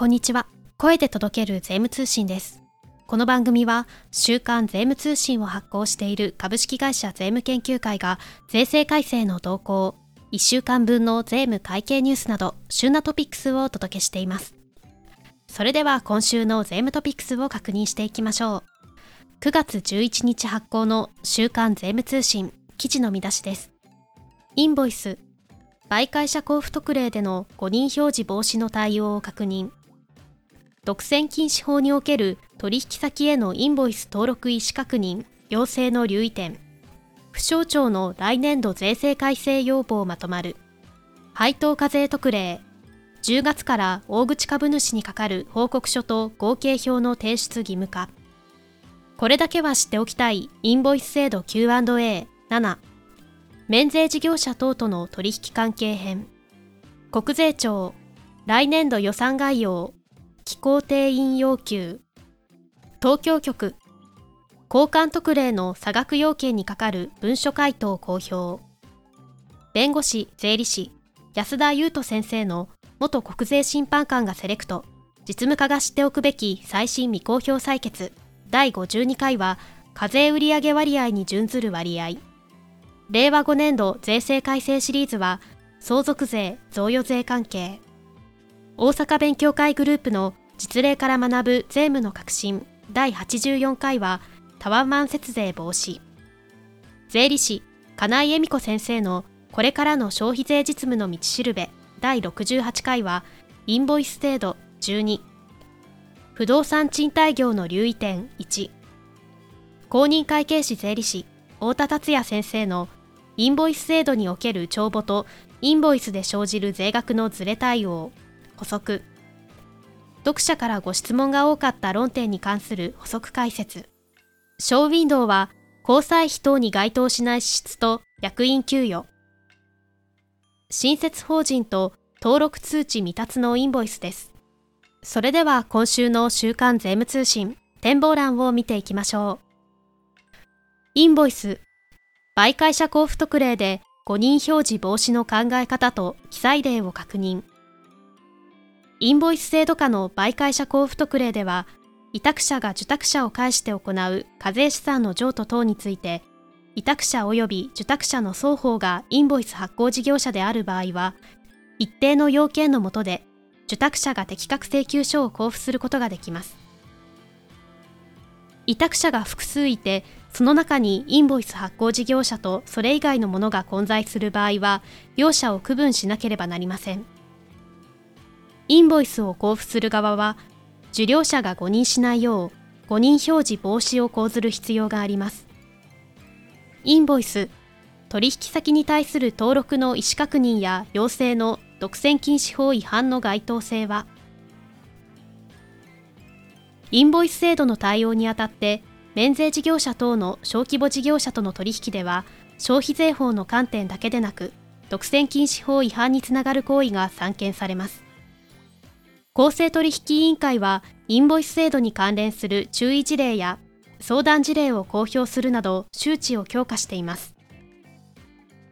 こんにちは。声で届ける税務通信です。この番組は、週刊税務通信を発行している株式会社税務研究会が、税制改正の動向、1週間分の税務会計ニュースなど、旬なトピックスをお届けしています。それでは今週の税務トピックスを確認していきましょう。9月11日発行の週刊税務通信記事の見出しです。インボイス、媒介者交付特例での誤認表示防止の対応を確認。独占禁止法における取引先へのインボイス登録意思確認、要請の留意点。不省庁の来年度税制改正要望まとまる。配当課税特例。10月から大口株主にかかる報告書と合計表の提出義務化。これだけは知っておきたいインボイス制度 Q&A7。免税事業者等との取引関係編。国税庁。来年度予算概要。機構定員要求。東京局。交換特例の差額要件にかかる文書回答公表。弁護士、税理士、安田優斗先生の元国税審判官がセレクト、実務家が知っておくべき最新未公表採決、第52回は、課税売上割合に準ずる割合。令和5年度税制改正シリーズは、相続税、贈与税関係。大阪勉強会グループの実例から学ぶ税務の革新第84回はタワマン節税防止。税理士金井恵美子先生のこれからの消費税実務の道しるべ。第68回はインボイス制度12不動産賃貸業の留意点1公認会計士税理士太田達也先生のインボイス制度における帳簿とインボイスで生じる税額のズレ対応。補足。読者からご質問が多かった論点に関する補足解説。ショーウィンドウは交際費等に該当しない支出と役員給与。新設法人と登録通知未達のインボイスです。それでは今週の週刊税務通信展望欄を見ていきましょう。インボイス。媒介者交付特例で誤認表示防止の考え方と記載例を確認。インボイス制度下の媒介者交付特例では、委託者が受託者を介して行う課税資産の譲渡等について、委託者及び受託者の双方がインボイス発行事業者である場合は、一定の要件の下で、受託者が適格請求書を交付することができます。委託者が複数いて、その中にインボイス発行事業者とそれ以外のものが混在する場合は、両者を区分しなければなりません。インボイスを交付する側は、受領者が誤認しないよう、誤認表示防止を講ずる必要があります。インボイス、取引先に対する登録の意思確認や要請の独占禁止法違反の該当性は、インボイス制度の対応にあたって、免税事業者等の小規模事業者との取引では、消費税法の観点だけでなく、独占禁止法違反につながる行為が散見されます。公正取引委員会は、インボイス制度に関連する注意事例や相談事例を公表するなど周知を強化しています。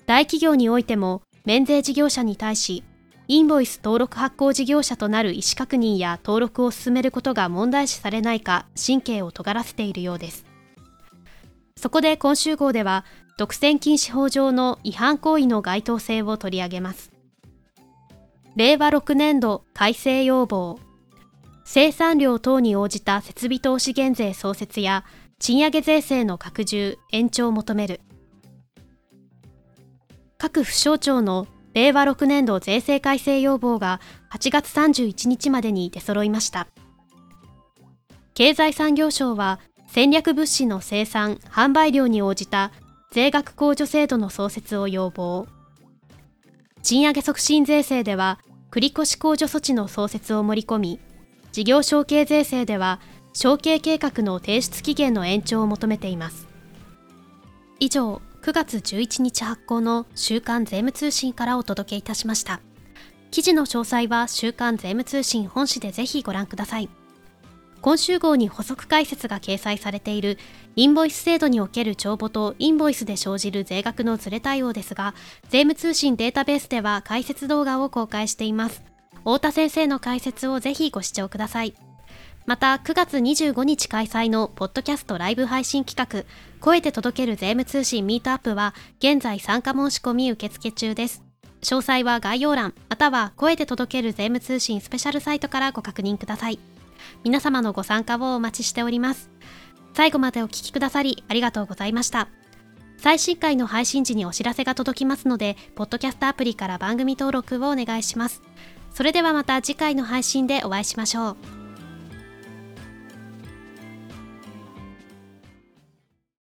大企業においても、免税事業者に対し、インボイス登録発行事業者となる意思確認や登録を進めることが問題視されないか神経を尖らせているようです。そこで今週号では、独占禁止法上の違反行為の該当性を取り上げます。令和6年度改正要望。生産量等に応じた設備投資減税創設や賃上げ税制の拡充延長を求める。各府省庁の令和6年度税制改正要望が8月31日までに出揃いました。経済産業省は戦略物資の生産販売量に応じた税額控除制度の創設を要望。賃上げ促進税制では繰越控除措置の創設を盛り込み、事業承継税制では承継計画の提出期限の延長を求めています。以上、9月11日発行の週刊税務通信からお届けいたしました。記事の詳細は週刊税務通信本誌でぜひご覧ください。今週号に補足解説が掲載されているインボイス制度における帳簿とインボイスで生じる税額のズレ対応ですが、税務通信データベースでは解説動画を公開しています。太田先生の解説をぜひご視聴ください。また9月25日開催のポッドキャストライブ配信企画声で届ける税務通信ミートアップは現在参加申し込み受付中です。詳細は概要欄または声で届ける税務通信スペシャルサイトからご確認ください。皆様のご参加をお待ちしております。最後までお聴きくださりありがとうございました。最新回の配信時にお知らせが届きますので、ポッドキャストアプリから番組登録をお願いします。それではまた次回の配信でお会いしましょう。